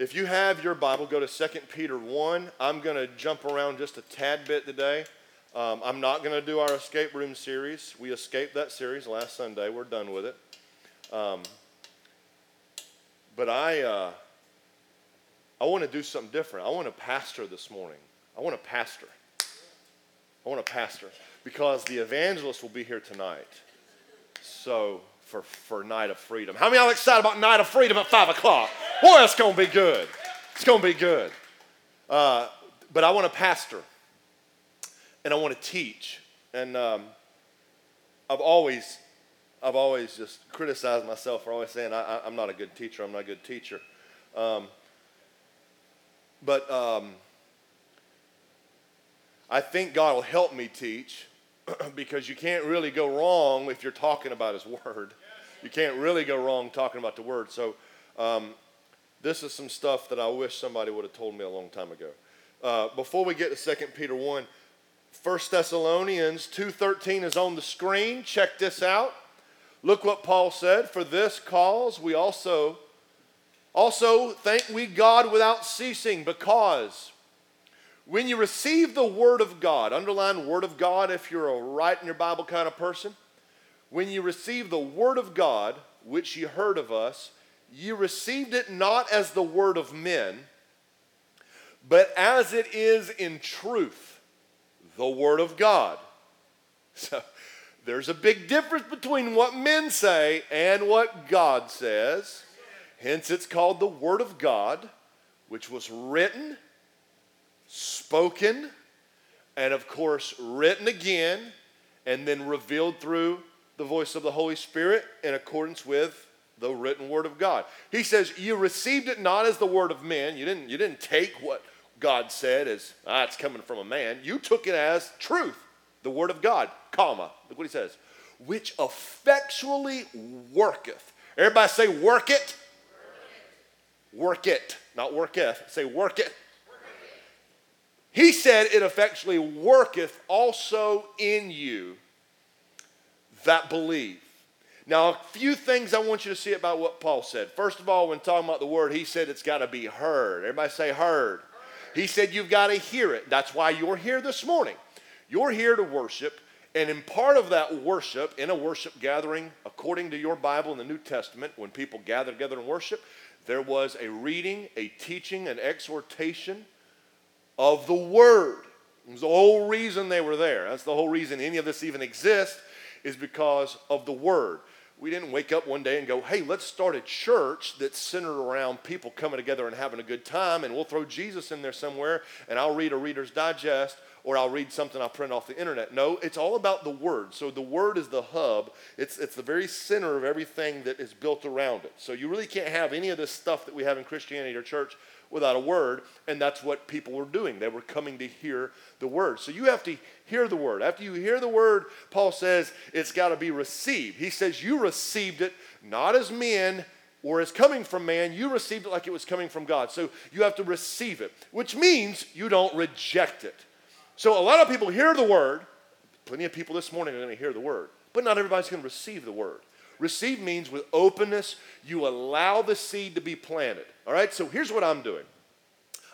if you have your Bible, go to 2 Peter 1. I'm going to jump around just a tad bit today. Um, I'm not going to do our escape room series. We escaped that series last Sunday. We're done with it. Um, but I, uh, I want to do something different. I want to pastor this morning. I want to pastor. I want to pastor because the evangelist will be here tonight. So for, for Night of Freedom. How many y'all excited about Night of Freedom at 5 o'clock? Boy, it's going to be good. It's going to be good. Uh, but I want to pastor and I want to teach. And um, I've always, I've always just criticized myself for always saying I, am not a good teacher. I'm not a good teacher. Um, but um, I think God will help me teach because you can't really go wrong if you're talking about His Word. You can't really go wrong talking about the Word. So, um, this is some stuff that I wish somebody would have told me a long time ago. Uh, before we get to 2 Peter 1, 1 Thessalonians 2.13 is on the screen. Check this out. Look what Paul said. For this cause we also, also thank we God without ceasing because when you receive the Word of God, underline Word of God if you're a write in your Bible kind of person. When you receive the Word of God, which you heard of us, you received it not as the Word of men, but as it is in truth, the Word of God. So there's a big difference between what men say and what God says. Hence, it's called the Word of God, which was written spoken, and of course, written again, and then revealed through the voice of the Holy Spirit in accordance with the written word of God. He says, You received it not as the word of men. You didn't, you didn't take what God said as, ah, it's coming from a man. You took it as truth, the word of God, comma. Look what he says, which effectually worketh. Everybody say, work it. Work it, not worketh. Say, work it. He said, It effectually worketh also in you that believe. Now, a few things I want you to see about what Paul said. First of all, when talking about the word, he said it's got to be heard. Everybody say heard. He said you've got to hear it. That's why you're here this morning. You're here to worship. And in part of that worship, in a worship gathering, according to your Bible in the New Testament, when people gather together and worship, there was a reading, a teaching, an exhortation of the Word. It was the whole reason they were there. That's the whole reason any of this even exists, is because of the Word. We didn't wake up one day and go, hey, let's start a church that's centered around people coming together and having a good time, and we'll throw Jesus in there somewhere, and I'll read a Reader's Digest, or I'll read something I'll print off the internet. No, it's all about the Word. So the Word is the hub, it's, it's the very center of everything that is built around it. So you really can't have any of this stuff that we have in Christianity or church without a word, and that's what people were doing. They were coming to hear the word. So you have to hear the word. After you hear the word, Paul says it's got to be received. He says you received it not as men or as coming from man, you received it like it was coming from God. So you have to receive it, which means you don't reject it. So a lot of people hear the word. Plenty of people this morning are going to hear the word, but not everybody's going to receive the word. Receive means with openness, you allow the seed to be planted. All right, so here's what I'm doing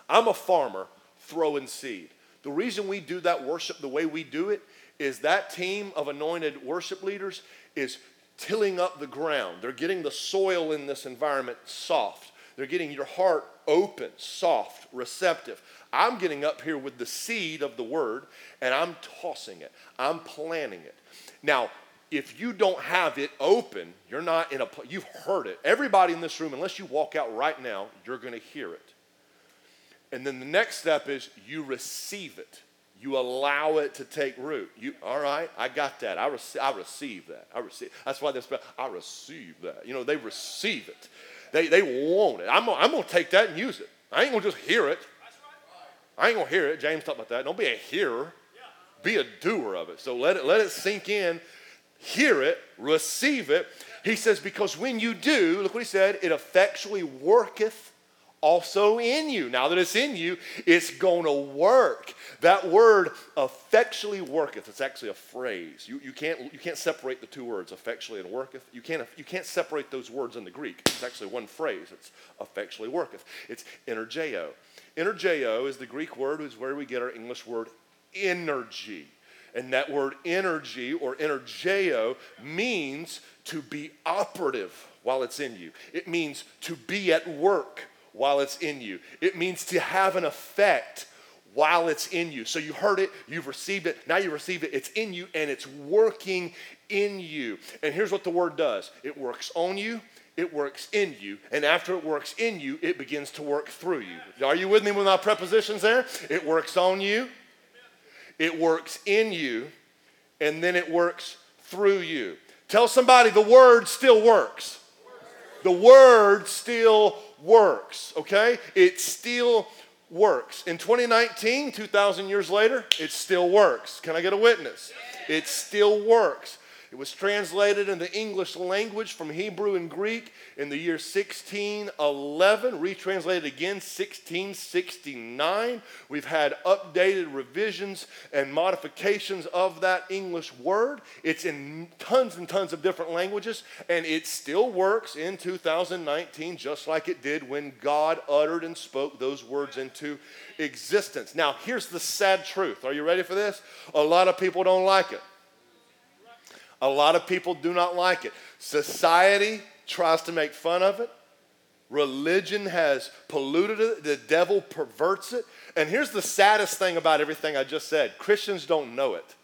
I'm a farmer throwing seed. The reason we do that worship the way we do it is that team of anointed worship leaders is tilling up the ground. They're getting the soil in this environment soft. They're getting your heart open, soft, receptive. I'm getting up here with the seed of the word and I'm tossing it. I'm planting it. Now, if you don't have it open, you're not in a you've heard it. Everybody in this room, unless you walk out right now, you're going to hear it. And then the next step is you receive it. You allow it to take root. You all right? I got that. I, rec- I receive that. I receive. That's why they spell. I receive that. You know, they receive it. They they want it. I'm gonna, I'm gonna take that and use it. I ain't gonna just hear it. I ain't gonna hear it. James talked about that. Don't be a hearer. Be a doer of it. So let it let it sink in hear it, receive it. He says, because when you do, look what he said, it effectually worketh also in you. Now that it's in you, it's going to work. That word effectually worketh. It's actually a phrase. You, you, can't, you can't separate the two words, effectually and worketh. You can't, you can't separate those words in the Greek. It's actually one phrase. It's effectually worketh. It's energeo. Energeo is the Greek word, is where we get our English word energy. And that word energy or energeo means to be operative while it's in you. It means to be at work while it's in you. It means to have an effect while it's in you. So you heard it, you've received it, now you receive it, it's in you, and it's working in you. And here's what the word does it works on you, it works in you, and after it works in you, it begins to work through you. Are you with me with my prepositions there? It works on you, it works in you, and then it works through you. Tell somebody the word still works. The word still works, okay? It still works. In 2019, 2,000 years later, it still works. Can I get a witness? It still works. It was translated into English language from Hebrew and Greek in the year 1611, retranslated again 1669. We've had updated revisions and modifications of that English word. It's in tons and tons of different languages, and it still works in 2019 just like it did when God uttered and spoke those words into existence. Now, here's the sad truth. Are you ready for this? A lot of people don't like it. A lot of people do not like it. Society tries to make fun of it. Religion has polluted it. The devil perverts it. And here's the saddest thing about everything I just said Christians don't know it.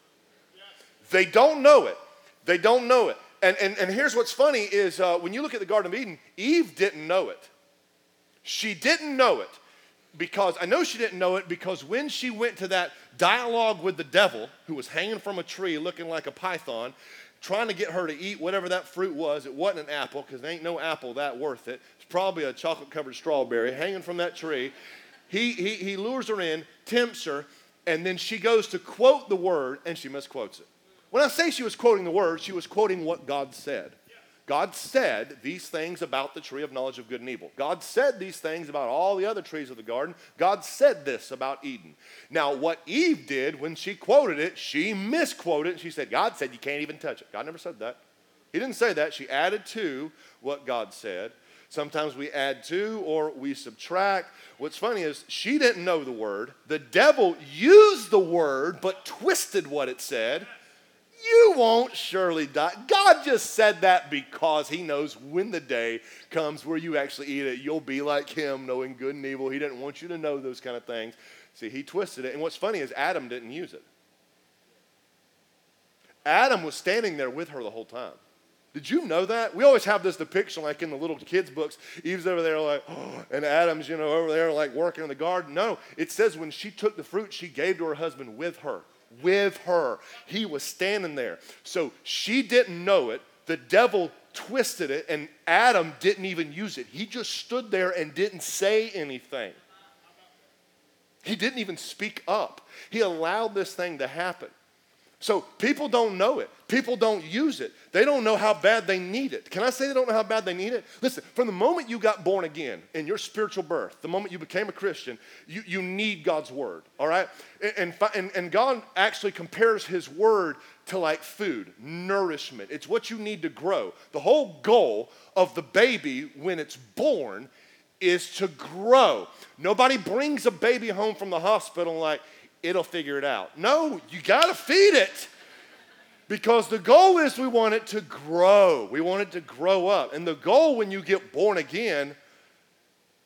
They don't know it. They don't know it. And, and, and here's what's funny is uh, when you look at the Garden of Eden, Eve didn't know it. She didn't know it because I know she didn't know it because when she went to that dialogue with the devil, who was hanging from a tree looking like a python, trying to get her to eat whatever that fruit was. It wasn't an apple because there ain't no apple that worth it. It's probably a chocolate covered strawberry hanging from that tree. He, he, he lures her in, tempts her, and then she goes to quote the word and she misquotes it. When I say she was quoting the word, she was quoting what God said. God said these things about the tree of knowledge of good and evil. God said these things about all the other trees of the garden. God said this about Eden. Now, what Eve did when she quoted it, she misquoted it. She said, God said you can't even touch it. God never said that. He didn't say that. She added to what God said. Sometimes we add to or we subtract. What's funny is she didn't know the word. The devil used the word but twisted what it said you won't surely die. God just said that because He knows when the day comes where you actually eat it, you'll be like Him, knowing good and evil. He didn't want you to know those kind of things. See, He twisted it. And what's funny is Adam didn't use it. Adam was standing there with her the whole time. Did you know that? We always have this depiction, like in the little kids' books. Eve's over there, like, oh, and Adam's, you know, over there, like working in the garden. No, it says when she took the fruit, she gave to her husband with her with her. He was standing there. So she didn't know it. The devil twisted it, and Adam didn't even use it. He just stood there and didn't say anything. He didn't even speak up. He allowed this thing to happen. So people don't know it. People don't use it. They don't know how bad they need it. Can I say they don't know how bad they need it? Listen, from the moment you got born again in your spiritual birth, the moment you became a Christian, you, you need God's word, all right? And, and, and God actually compares his word to like food, nourishment. It's what you need to grow. The whole goal of the baby when it's born is to grow. Nobody brings a baby home from the hospital like, it'll figure it out. No, you got to feed it. Because the goal is we want it to grow. We want it to grow up. And the goal when you get born again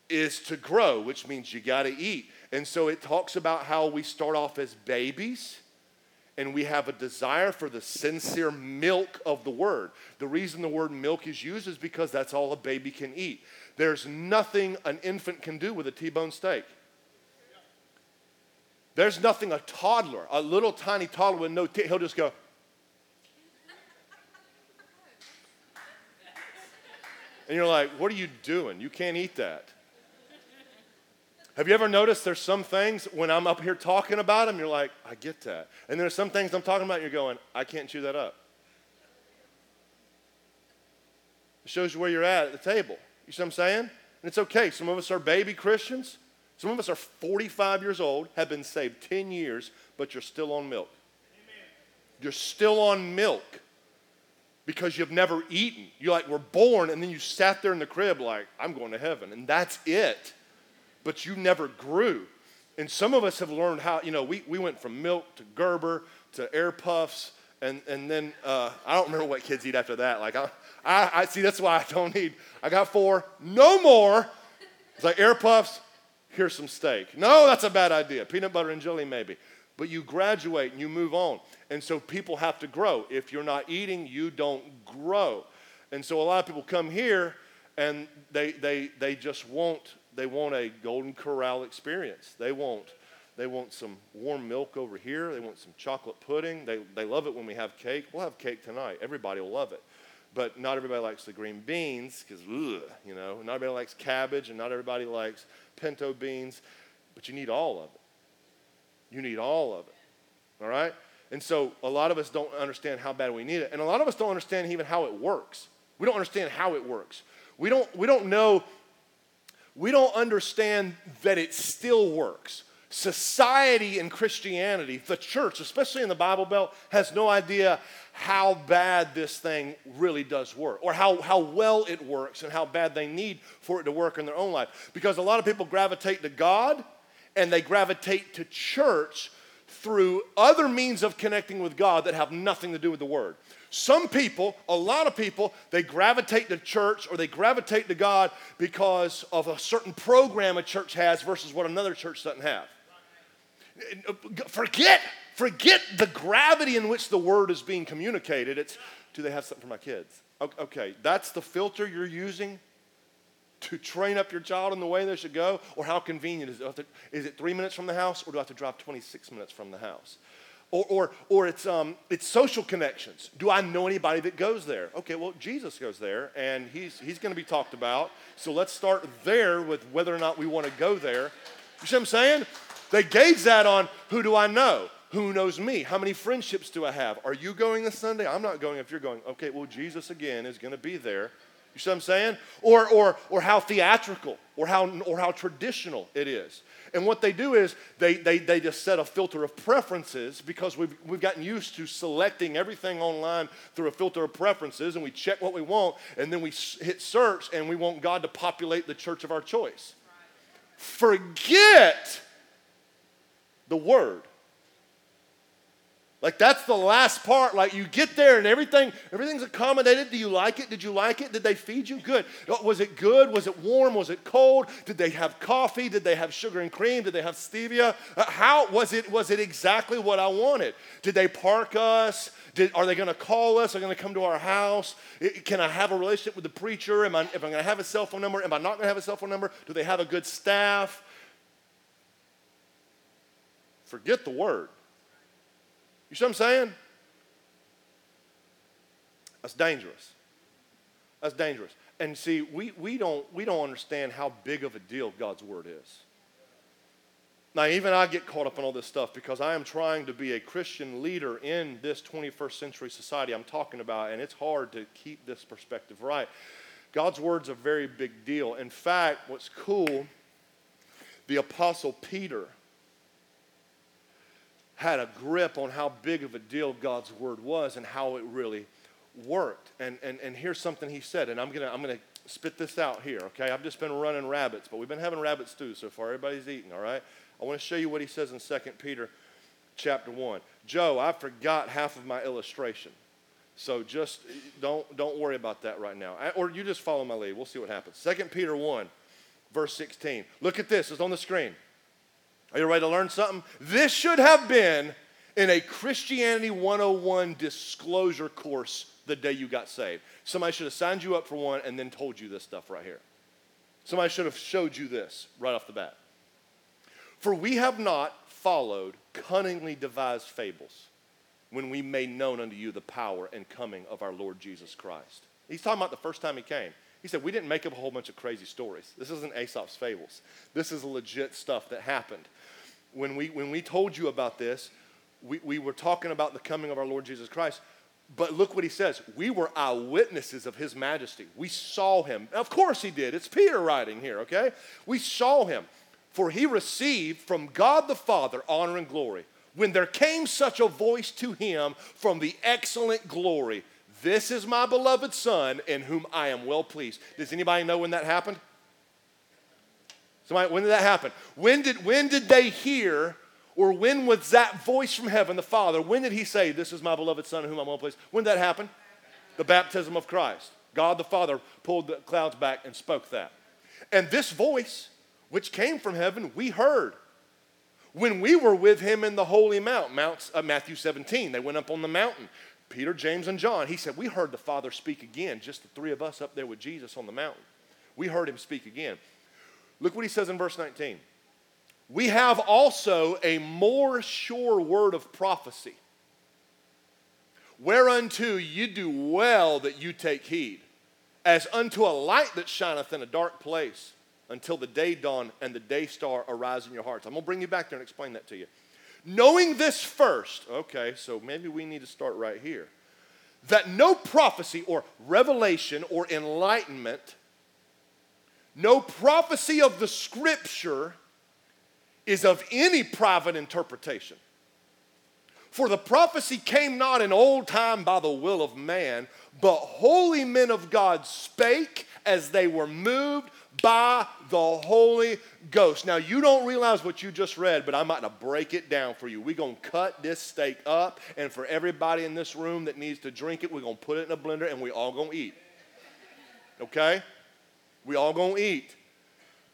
is to grow, which means you got to eat. And so it talks about how we start off as babies and we have a desire for the sincere milk of the word. The reason the word milk is used is because that's all a baby can eat. There's nothing an infant can do with a T bone steak. There's nothing a toddler, a little tiny toddler with no teeth, he'll just go. And you're like, what are you doing? You can't eat that. Have you ever noticed there's some things when I'm up here talking about them, you're like, I get that. And there's some things I'm talking about, you're going, I can't chew that up. It shows you where you're at at the table. You see what I'm saying? And it's okay. Some of us are baby Christians. Some of us are 45 years old, have been saved 10 years, but you're still on milk. Amen. You're still on milk because you've never eaten. You like were born and then you sat there in the crib like, I'm going to heaven. And that's it. But you never grew. And some of us have learned how, you know, we, we went from milk to Gerber to air puffs. And, and then uh, I don't remember what kids eat after that. Like, I, I, I see, that's why I don't need, I got four, no more. It's like air puffs, here's some steak. No, that's a bad idea. Peanut butter and jelly, maybe. But you graduate and you move on. And so people have to grow. If you're not eating, you don't grow. And so a lot of people come here and they, they, they just want, they want a golden corral experience. They want, they want some warm milk over here. They want some chocolate pudding. They, they love it when we have cake. We'll have cake tonight. Everybody will love it. But not everybody likes the green beans because, you know, not everybody likes cabbage and not everybody likes pinto beans. But you need all of it. You need all of it. All right? And so a lot of us don't understand how bad we need it. And a lot of us don't understand even how it works. We don't understand how it works. We don't, we don't know, we don't understand that it still works. Society and Christianity, the church, especially in the Bible Belt, has no idea how bad this thing really does work or how, how well it works and how bad they need for it to work in their own life. Because a lot of people gravitate to God and they gravitate to church through other means of connecting with God that have nothing to do with the Word. Some people, a lot of people, they gravitate to church or they gravitate to God because of a certain program a church has versus what another church doesn't have. Forget, forget the gravity in which the word is being communicated. It's, do they have something for my kids? Okay, that's the filter you're using to train up your child in the way they should go? Or how convenient is it? Is it three minutes from the house, or do I have to drive 26 minutes from the house? Or, or, or it's, um, it's social connections. Do I know anybody that goes there? Okay, well, Jesus goes there, and he's, he's going to be talked about. So let's start there with whether or not we want to go there. You see what I'm saying? They gauge that on who do I know? Who knows me? How many friendships do I have? Are you going this Sunday? I'm not going if you're going. Okay, well, Jesus again is going to be there. You see what I'm saying? Or, or, or how theatrical or how, or how traditional it is. And what they do is they, they, they just set a filter of preferences because we've, we've gotten used to selecting everything online through a filter of preferences and we check what we want and then we hit search and we want God to populate the church of our choice. Forget the word. Like that's the last part. Like you get there and everything, everything's accommodated. Do you like it? Did you like it? Did they feed you? Good. Was it good? Was it warm? Was it cold? Did they have coffee? Did they have sugar and cream? Did they have stevia? Uh, how was it? Was it exactly what I wanted? Did they park us? Did, are they going to call us? Are they going to come to our house? Can I have a relationship with the preacher? Am I, if I'm going to have a cell phone number, am I not going to have a cell phone number? Do they have a good staff? Forget the word. You see what I'm saying? That's dangerous. That's dangerous. And see, we, we, don't, we don't understand how big of a deal God's word is. Now, even I get caught up in all this stuff because I am trying to be a Christian leader in this 21st century society I'm talking about, and it's hard to keep this perspective right. God's word's a very big deal. In fact, what's cool, the Apostle Peter had a grip on how big of a deal God's word was and how it really worked. And, and, and here's something he said, and I'm going to I'm gonna spit this out here, okay? I've just been running rabbits, but we've been having rabbit stew so far. Everybody's eating, all right? I want to show you what he says in 2 Peter chapter 1. Joe, I forgot half of my illustration. So just don't, don't worry about that right now. Or you just follow my lead. We'll see what happens. 2 Peter 1, verse 16. Look at this. It's on the screen. Are you ready to learn something? This should have been in a Christianity 101 disclosure course the day you got saved. Somebody should have signed you up for one and then told you this stuff right here. Somebody should have showed you this right off the bat. For we have not followed cunningly devised fables when we made known unto you the power and coming of our Lord Jesus Christ. He's talking about the first time he came. He said, We didn't make up a whole bunch of crazy stories. This isn't Aesop's fables. This is legit stuff that happened when we, when we told you about this, we, we were talking about the coming of our Lord Jesus Christ. But look what he says. We were eyewitnesses of his majesty. We saw him. Of course he did. It's Peter writing here, okay? We saw him. For he received from God the Father honor and glory. When there came such a voice to him from the excellent glory, this is my beloved Son in whom I am well pleased. Does anybody know when that happened? Somebody, when did that happen? When did, when did they hear, or when was that voice from heaven, the Father, when did he say, This is my beloved Son in whom I'm well pleased? When did that happen? The baptism of Christ. God the Father pulled the clouds back and spoke that. And this voice, which came from heaven, we heard when we were with him in the holy mount, Mount uh, Matthew 17. They went up on the mountain. Peter, James, and John. He said, We heard the Father speak again, just the three of us up there with Jesus on the mountain. We heard him speak again. Look what he says in verse 19. We have also a more sure word of prophecy, whereunto you do well that you take heed, as unto a light that shineth in a dark place, until the day dawn and the day star arise in your hearts. I'm going to bring you back there and explain that to you. Knowing this first, okay, so maybe we need to start right here. That no prophecy or revelation or enlightenment, no prophecy of the scripture is of any private interpretation. For the prophecy came not in old time by the will of man, but holy men of God spake as they were moved by the Holy Ghost. Now, you don't realize what you just read, but I'm about to break it down for you. We're going to cut this steak up, and for everybody in this room that needs to drink it, we're going to put it in a blender and we all going to eat. Okay? We all going to eat.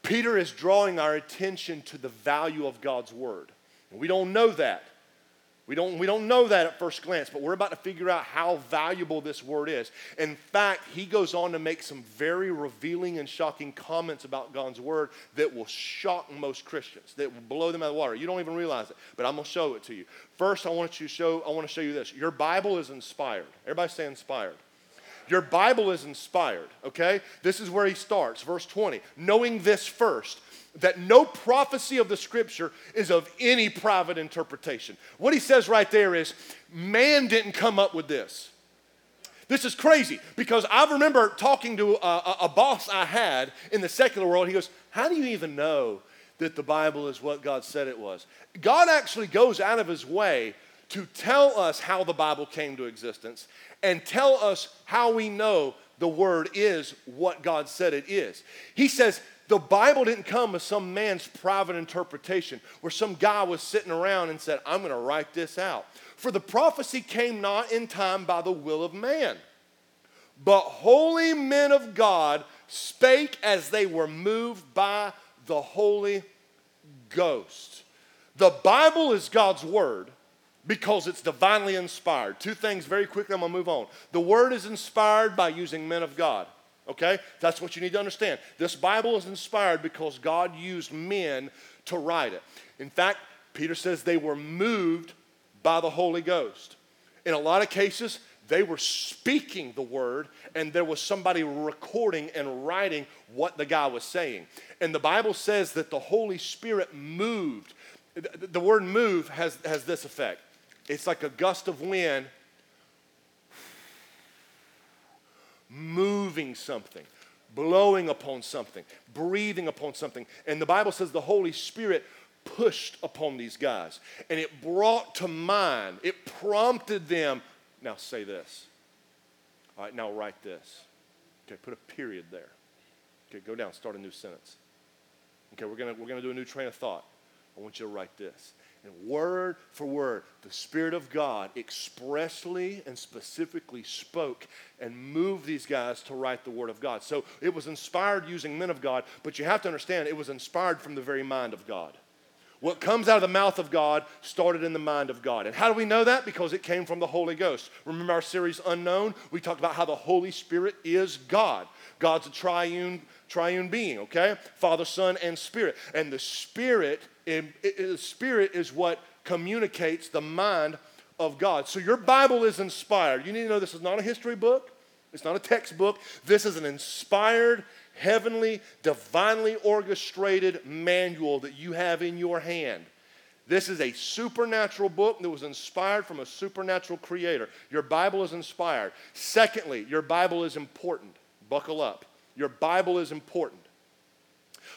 Peter is drawing our attention to the value of God's word. And we don't know that. We don't, we don't know that at first glance, but we're about to figure out how valuable this word is. In fact, he goes on to make some very revealing and shocking comments about God's word that will shock most Christians, that will blow them out of the water. You don't even realize it, but I'm going to show it to you. First, I want you to show, I want to show you this. Your Bible is inspired. Everybody say inspired. Your Bible is inspired, okay? This is where he starts, verse 20. Knowing this first, that no prophecy of the scripture is of any private interpretation. What he says right there is man didn't come up with this. This is crazy because I remember talking to a, a, boss I had in the secular world. He goes, How do you even know that the Bible is what God said it was? God actually goes out of his way to tell us how the Bible came to existence and tell us how we know the Word is what God said it is. He says, the Bible didn't come as some man's private interpretation where some guy was sitting around and said, I'm going to write this out. For the prophecy came not in time by the will of man, but holy men of God spake as they were moved by the Holy Ghost. The Bible is God's word because it's divinely inspired. Two things very quickly, I'm gonna move on. The word is inspired by using men of God. Okay? That's what you need to understand. This Bible is inspired because God used men to write it. In fact, Peter says they were moved by the Holy Ghost. In a lot of cases, they were speaking the word, and there was somebody recording and writing what the guy was saying. And the Bible says that the Holy Spirit moved. The word move has, has this effect it's like a gust of wind moving something, blowing upon something, breathing upon something. And the Bible says the Holy Spirit pushed upon these guys and it brought to mind, it prompted them. Now say this. All right, now write this. Okay, put a period there. Okay, go down, start a new sentence. Okay, we're gonna, we're gonna do a new train of thought. I want you to write this. And word for word, the Spirit of God expressly and specifically spoke and moved these guys to write the Word of God. So it was inspired using men of God, but you have to understand it was inspired from the very mind of God. What comes out of the mouth of God started in the mind of God. And how do we know that? Because it came from the Holy Ghost. Remember our series Unknown? We talked about how the Holy Spirit is God. God's a triune triune being, okay? Father, Son, and Spirit. And the Spirit, it, it, the Spirit is what communicates the mind of God. So your Bible is inspired. You need to know this is not a history book. It's not a textbook. This is an inspired, heavenly, divinely orchestrated manual that you have in your hand. This is a supernatural book that was inspired from a supernatural creator. Your Bible is inspired. Secondly, your Bible is important. Buckle up. Your Bible is important.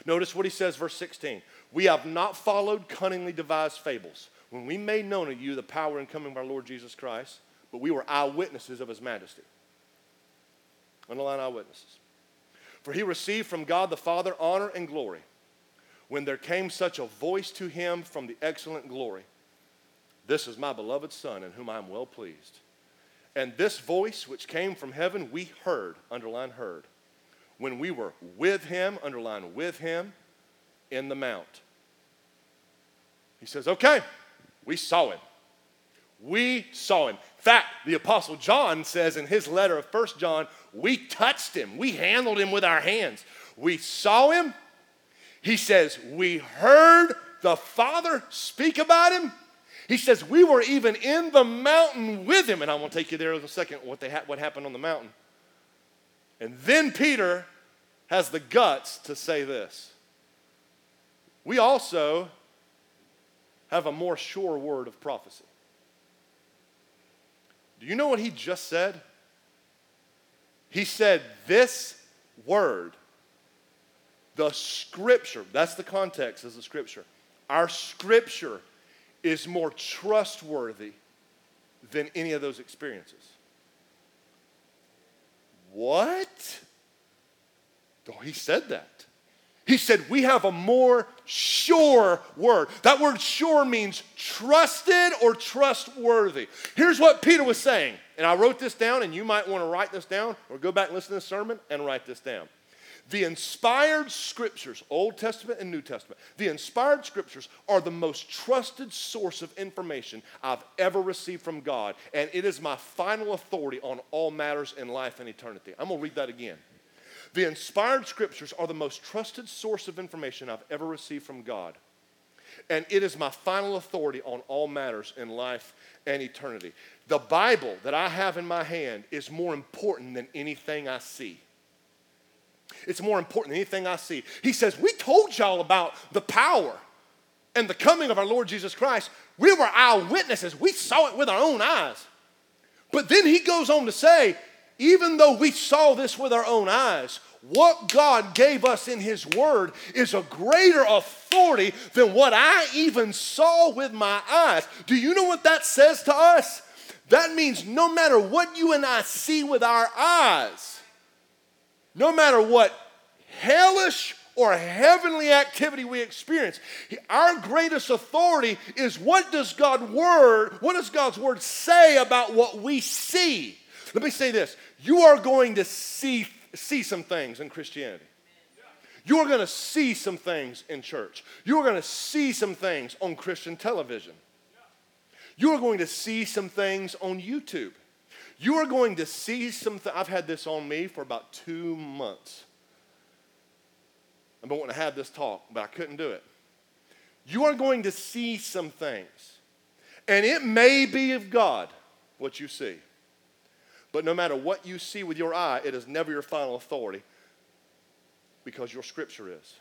Notice what he says, verse 16. We have not followed cunningly devised fables when we made known to you the power and coming of our Lord Jesus Christ, but we were eyewitnesses of his majesty. Underline eyewitnesses. For he received from God the Father honor and glory when there came such a voice to him from the excellent glory This is my beloved Son, in whom I am well pleased. And this voice which came from heaven, we heard, underline heard, when we were with him, underline with him, in the mount. He says, Okay, we saw him. We saw him. In fact, the Apostle John says in his letter of First John, we touched him, we handled him with our hands. We saw him. He says, we heard the Father speak about him. He says, we were even in the mountain with him. And I'm going to take you there in a second what, they ha- what happened on the mountain. And then Peter has the guts to say this. We also have a more sure word of prophecy. Do you know what he just said? He said, This word, the scripture, that's the context of the scripture. Our scripture is more trustworthy than any of those experiences. What? Oh, he said that. He said, We have a more sure word. That word sure means trusted or trustworthy. Here's what Peter was saying, and I wrote this down, and you might want to write this down or go back and listen to the sermon and write this down. The inspired scriptures, Old Testament and New Testament, the inspired scriptures are the most trusted source of information I've ever received from God, and it is my final authority on all matters in life and eternity. I'm going to read that again. The inspired scriptures are the most trusted source of information I've ever received from God. And it is my final authority on all matters in life and eternity. The Bible that I have in my hand is more important than anything I see. It's more important than anything I see. He says, We told y'all about the power and the coming of our Lord Jesus Christ. We were eyewitnesses, we saw it with our own eyes. But then he goes on to say, even though we saw this with our own eyes, what God gave us in His Word is a greater authority than what I even saw with my eyes. Do you know what that says to us? That means no matter what you and I see with our eyes, no matter what hellish or heavenly activity we experience, our greatest authority is what does God word, what does God's word say about what we see? Let me say this you are going to see, see some things in Christianity. You are going to see some things in church. You are going to see some things on Christian television. You are going to see some things on YouTube. You are going to see some th- I've had this on me for about two months. I've been wanting to have this talk, but I couldn't do it. You are going to see some things. And it may be of God what you see. But no matter what you see with your eye, it is never your final authority because your scripture is.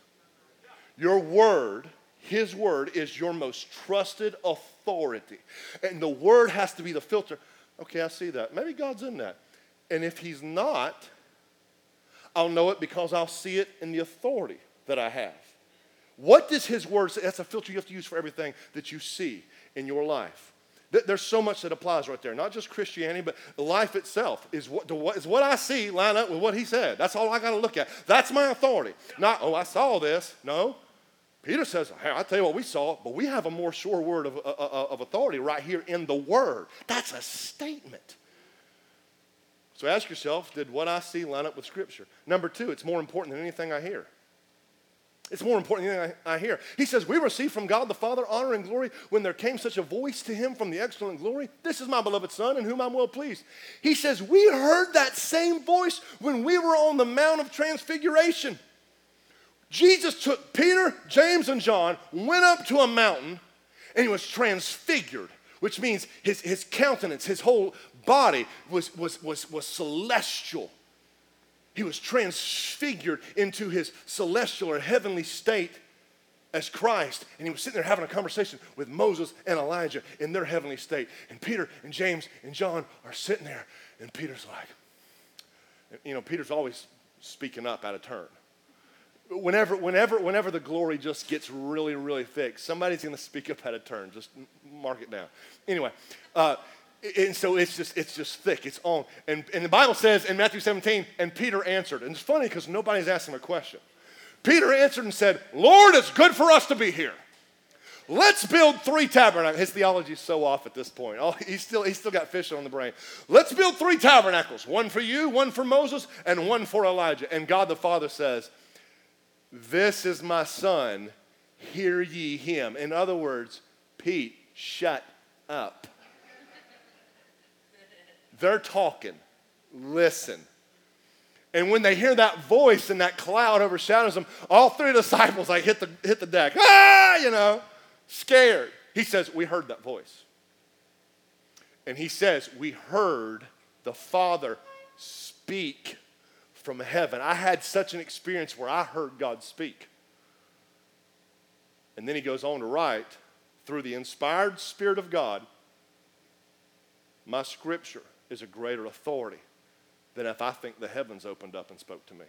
Your word, his word, is your most trusted authority. And the word has to be the filter. Okay, I see that. Maybe God's in that. And if he's not, I'll know it because I'll see it in the authority that I have. What does his word say? That's a filter you have to use for everything that you see in your life. There's so much that applies right there. Not just Christianity, but life itself is what, is what I see line up with what he said. That's all I got to look at. That's my authority. Not, oh, I saw this. No. Peter says, hey, I'll tell you what we saw, but we have a more sure word of, uh, uh, of authority right here in the Word. That's a statement. So ask yourself, did what I see line up with Scripture? Number two, it's more important than anything I hear. It's more important than I, I hear. He says, We received from God the Father honor and glory when there came such a voice to him from the excellent glory. This is my beloved Son in whom I'm well pleased. He says, We heard that same voice when we were on the Mount of Transfiguration. Jesus took Peter, James, and John, went up to a mountain, and he was transfigured, which means his, his countenance, his whole body was, was, was, was celestial. He was transfigured into his celestial or heavenly state as Christ, and he was sitting there having a conversation with Moses and Elijah in their heavenly state. And Peter and James and John are sitting there, and Peter's like, you know, Peter's always speaking up out of turn. Whenever, whenever, whenever the glory just gets really, really thick, somebody's going to speak up at a turn. Just mark it down. Anyway, uh, and so it's just it's just thick. It's on. And, and the bible says in matthew 17 and peter answered. And it's funny because nobody's asking a question. Peter answered and said lord it's good for us to be here. Let's build three tabernacles. His theology is so off at this point. Oh, he's still he's still got fish on the brain. Let's build three tabernacles. One for you one for moses and one for elijah. And god the father says this is my son hear ye him in other words pete shut up they're talking. Listen. And when they hear that voice and that cloud overshadows them, all three disciples like hit the, hit the deck. Ah, you know, scared. He says, We heard that voice. And he says, We heard the Father speak from heaven. I had such an experience where I heard God speak. And then he goes on to write, through the inspired Spirit of God, my scripture is a greater authority than if I think the heavens opened up and spoke to me.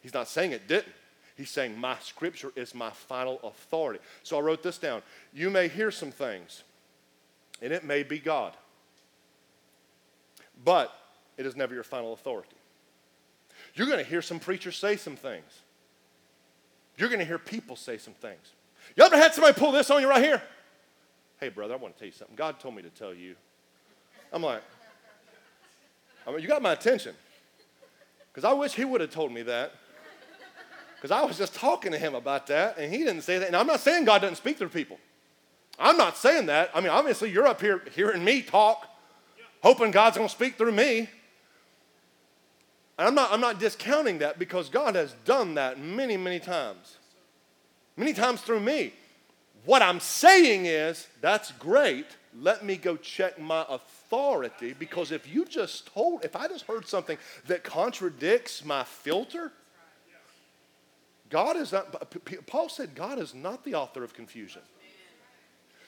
He's not saying it didn't. He's saying my scripture is my final authority. So I wrote this down. You may hear some things, and it may be God, but it is never your final authority. You're going to hear some preachers say some things. You're going to hear people say some things. You ever had somebody pull this on you right here? Hey, brother, I want to tell you something. God told me to tell you. I'm like, I mean, you got my attention. Because I wish he would have told me that. Because I was just talking to him about that, and he didn't say that. And I'm not saying God doesn't speak through people. I'm not saying that. I mean, obviously, you're up here hearing me talk, hoping God's going to speak through me. And I'm not, I'm not discounting that because God has done that many, many times. Many times through me. What I'm saying is, that's great. Let me go check my authority because if you just told, if I just heard something that contradicts my filter, God is not, Paul said, God is not the author of confusion.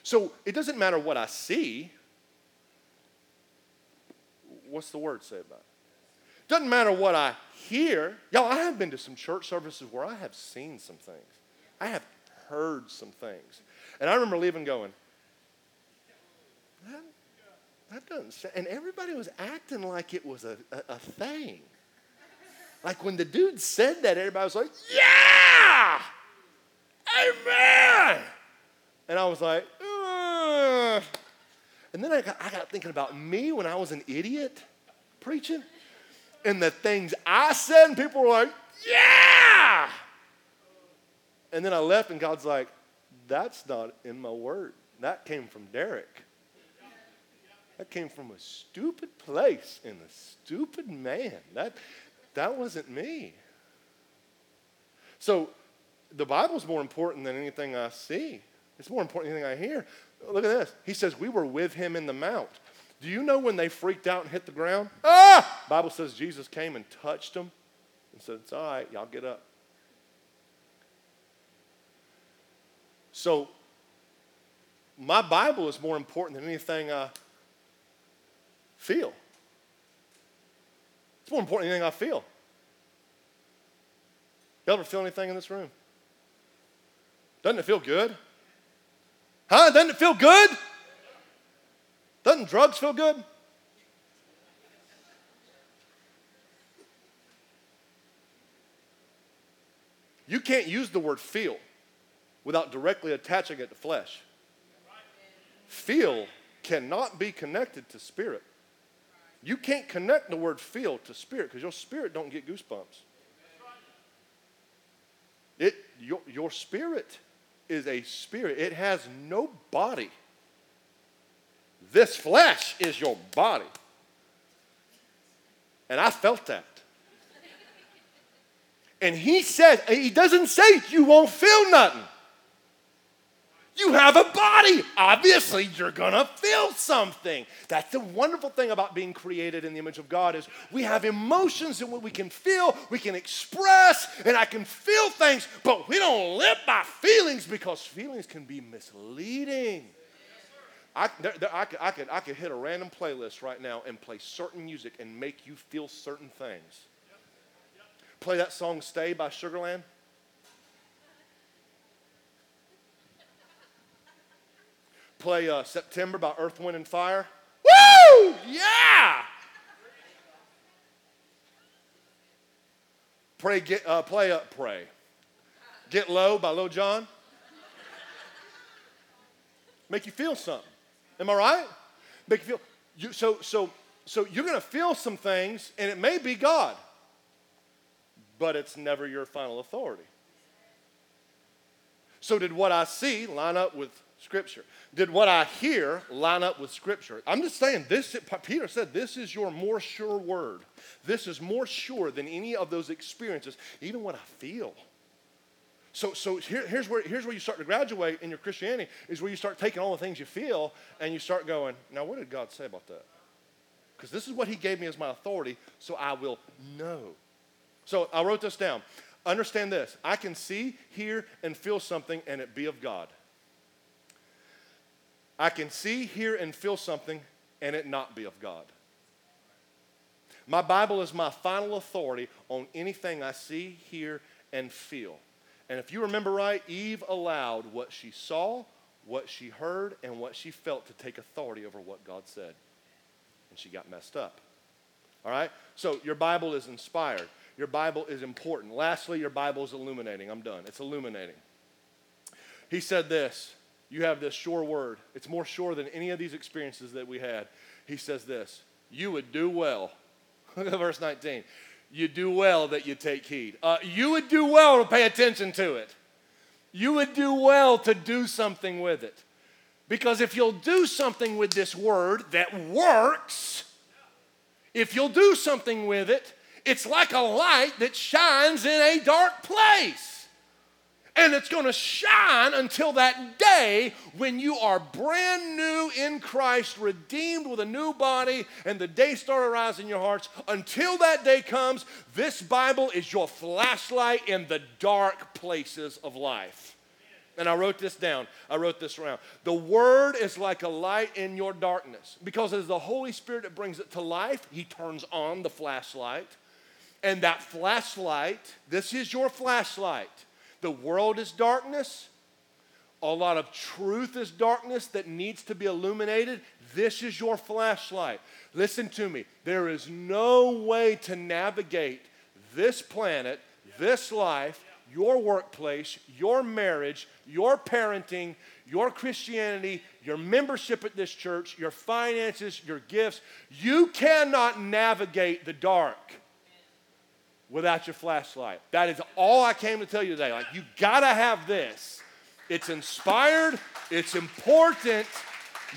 So it doesn't matter what I see. What's the word say about it? Doesn't matter what I hear. Y'all, I have been to some church services where I have seen some things. I have heard some things. And I remember leaving going, that that doesn't. And everybody was acting like it was a, a, a thing. Like when the dude said that, everybody was like, yeah! Amen! And I was like, Ugh. and then I got, I got thinking about me when I was an idiot preaching and the things I said, and people were like, yeah! And then I left, and God's like, that's not in my word. That came from Derek. That came from a stupid place and a stupid man. That, that wasn't me. So the Bible's more important than anything I see. It's more important than anything I hear. Look at this. He says, We were with him in the mount. Do you know when they freaked out and hit the ground? Ah! Bible says Jesus came and touched them and said, It's all right, y'all get up. So my Bible is more important than anything I feel. It's more important than anything I feel. You ever feel anything in this room? Doesn't it feel good? Huh? Doesn't it feel good? Doesn't drugs feel good? You can't use the word feel without directly attaching it to flesh. Feel cannot be connected to spirit. You can't connect the word feel to spirit because your spirit don't get goosebumps. It, your, your spirit is a spirit. It has no body. This flesh is your body. And I felt that. And he says, he doesn't say you won't feel nothing. You have a body. Obviously, you're to feel something. That's the wonderful thing about being created in the image of God is we have emotions and what we can feel, we can express, and I can feel things, but we don't live by feelings because feelings can be misleading. I, there, there, I, could, I, could, I could hit a random playlist right now and play certain music and make you feel certain things. Play that song Stay by Sugarland. Play uh, September by Earth, Wind, and Fire. Woo! Yeah! Pray, get, uh, play, uh, pray. Get Low by Lil Jon. Make you feel something. Am I right? Make you feel. You, so, so, so you're going to feel some things, and it may be God, but it's never your final authority. So, did what I see line up with Scripture? Did what I hear line up with Scripture? I'm just saying, this, Peter said, this is your more sure word. This is more sure than any of those experiences, even what I feel. So, so here, here's, where, here's where you start to graduate in your Christianity, is where you start taking all the things you feel and you start going, now what did God say about that? Because this is what He gave me as my authority, so I will know. So I wrote this down. Understand this I can see, hear, and feel something and it be of God. I can see, hear, and feel something and it not be of God. My Bible is my final authority on anything I see, hear, and feel. And if you remember right, Eve allowed what she saw, what she heard, and what she felt to take authority over what God said. And she got messed up. All right? So your Bible is inspired. Your Bible is important. Lastly, your Bible is illuminating. I'm done. It's illuminating. He said this You have this sure word. It's more sure than any of these experiences that we had. He says this You would do well. Look at verse 19 you do well that you take heed. Uh, you would do well to pay attention to it. You would do well to do something with it. Because if you'll do something with this word that works, if you'll do something with it, it's like a light that shines in a dark place. And it's going to shine until that day when you are brand new in Christ, redeemed with a new body, and the day star arrives in your hearts. Until that day comes, this Bible is your flashlight in the dark places of life. And I wrote this down. I wrote this around. The Word is like a light in your darkness because as the Holy Spirit that brings it to life, He turns on the flashlight. And that flashlight, this is your flashlight the world is darkness. A lot of truth is darkness that needs to be illuminated. This is your flashlight. Listen to me. There is no way to navigate this planet, this life, your workplace, your marriage, your parenting, your Christianity, your membership at this church, your finances, your gifts. You cannot navigate the dark without your flashlight. That is all I came to tell you today. Like, you gotta have this. It's inspired, it's important,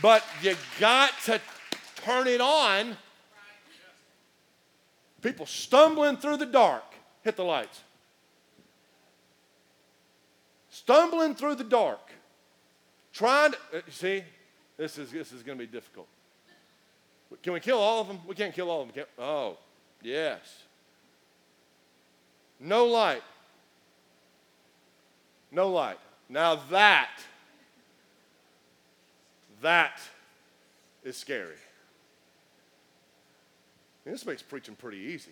but you got to turn it on. People stumbling through the dark, hit the lights. Stumbling through the dark, trying to, uh, see, this is, this is going to be difficult. Can we kill all of them? We can't kill all of them. Oh, yes. No light. No light. Now that, that is scary. This makes preaching pretty easy.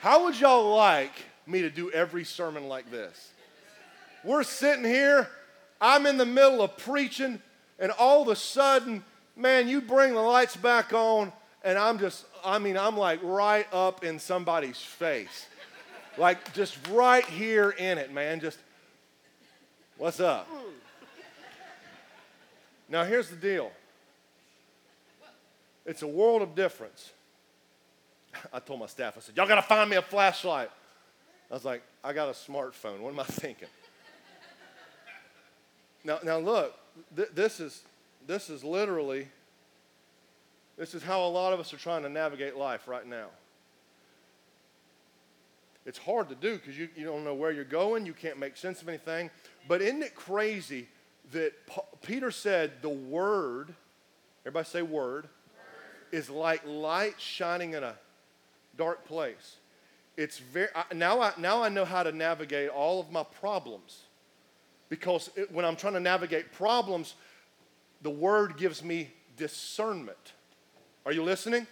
How would y'all like me to do every sermon like this? We're sitting here, I'm in the middle of preaching, and all of a sudden, man, you bring the lights back on, and I'm just, I mean, I'm like right up in somebody's face. Like just right here in it, man. Just, what's up? Now, here's the deal it's a world of difference. I told my staff, I said, Y'all got to find me a flashlight. I was like, I got a smartphone. What am I thinking? now, now look, th- this, is, this is literally, this is how a lot of us are trying to navigate life right now. It's hard to do because you, you don't know where you're going, you can't make sense of anything. But isn't it crazy that Peter said the word, everybody say word, word, is like light shining in a dark place. It's very, now I, now I know how to navigate all of my problems because it, when I'm trying to navigate problems, the word gives me discernment. Are you listening?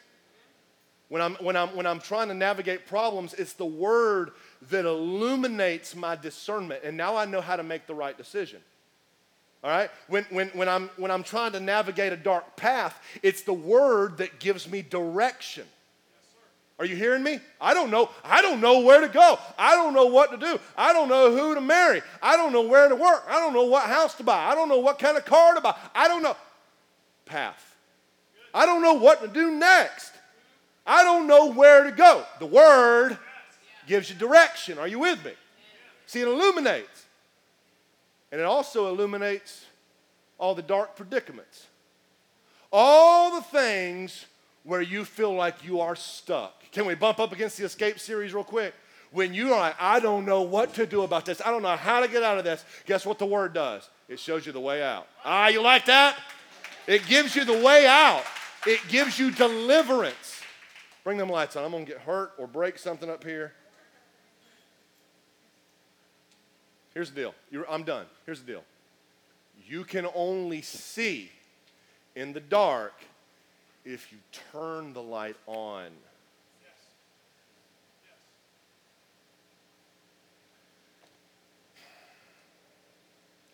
When I'm, when, I'm, when I'm trying to navigate problems, it's the word that illuminates my discernment. And now I know how to make the right decision. All right? When, when, when, I'm, when I'm trying to navigate a dark path, it's the word that gives me direction. Are you hearing me? I don't know. I don't know where to go. I don't know what to do. I don't know who to marry. I don't know where to work. I don't know what house to buy. I don't know what kind of car to buy. I don't know. Path. I don't know what to do next. I don't know where to go. The Word gives you direction. Are you with me? See, it illuminates. And it also illuminates all the dark predicaments. All the things where you feel like you are stuck. Can we bump up against the escape series real quick? When you are like, I don't know what to do about this, I don't know how to get out of this, guess what the word does? It shows you the way out. Ah, you like that? It gives you the way out, it gives you deliverance. Bring them lights on. I'm going to get hurt or break something up here. Here's the deal. You're, I'm done. Here's the deal. You can only see in the dark if you turn the light on.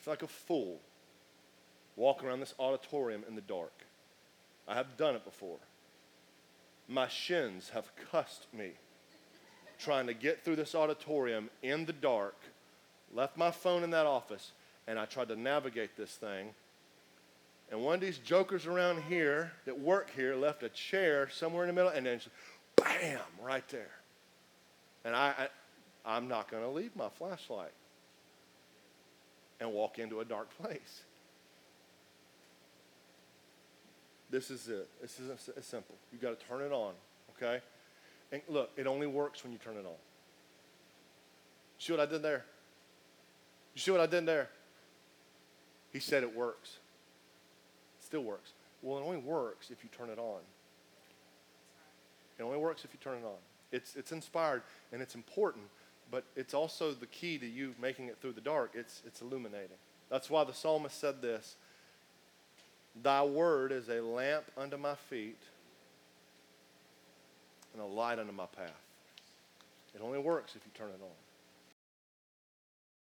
It's like a fool walking around this auditorium in the dark. I have done it before. My shins have cussed me trying to get through this auditorium in the dark, left my phone in that office, and I tried to navigate this thing. And one of these jokers around here that work here left a chair somewhere in the middle, and then bam, right there. And I, I I'm not going to leave my flashlight and walk into a dark place. This is it. This is simple. You got to turn it on, okay? And look, it only works when you turn it on. See what I did there? You see what I did there? He said it works. It still works. Well, it only works if you turn it on. It only works if you turn it on. It's, it's inspired and it's important, but it's also the key to you making it through the dark. It's, it's illuminating. That's why the psalmist said this Thy word is a lamp unto my feet and a light unto my path. It only works if you turn it on.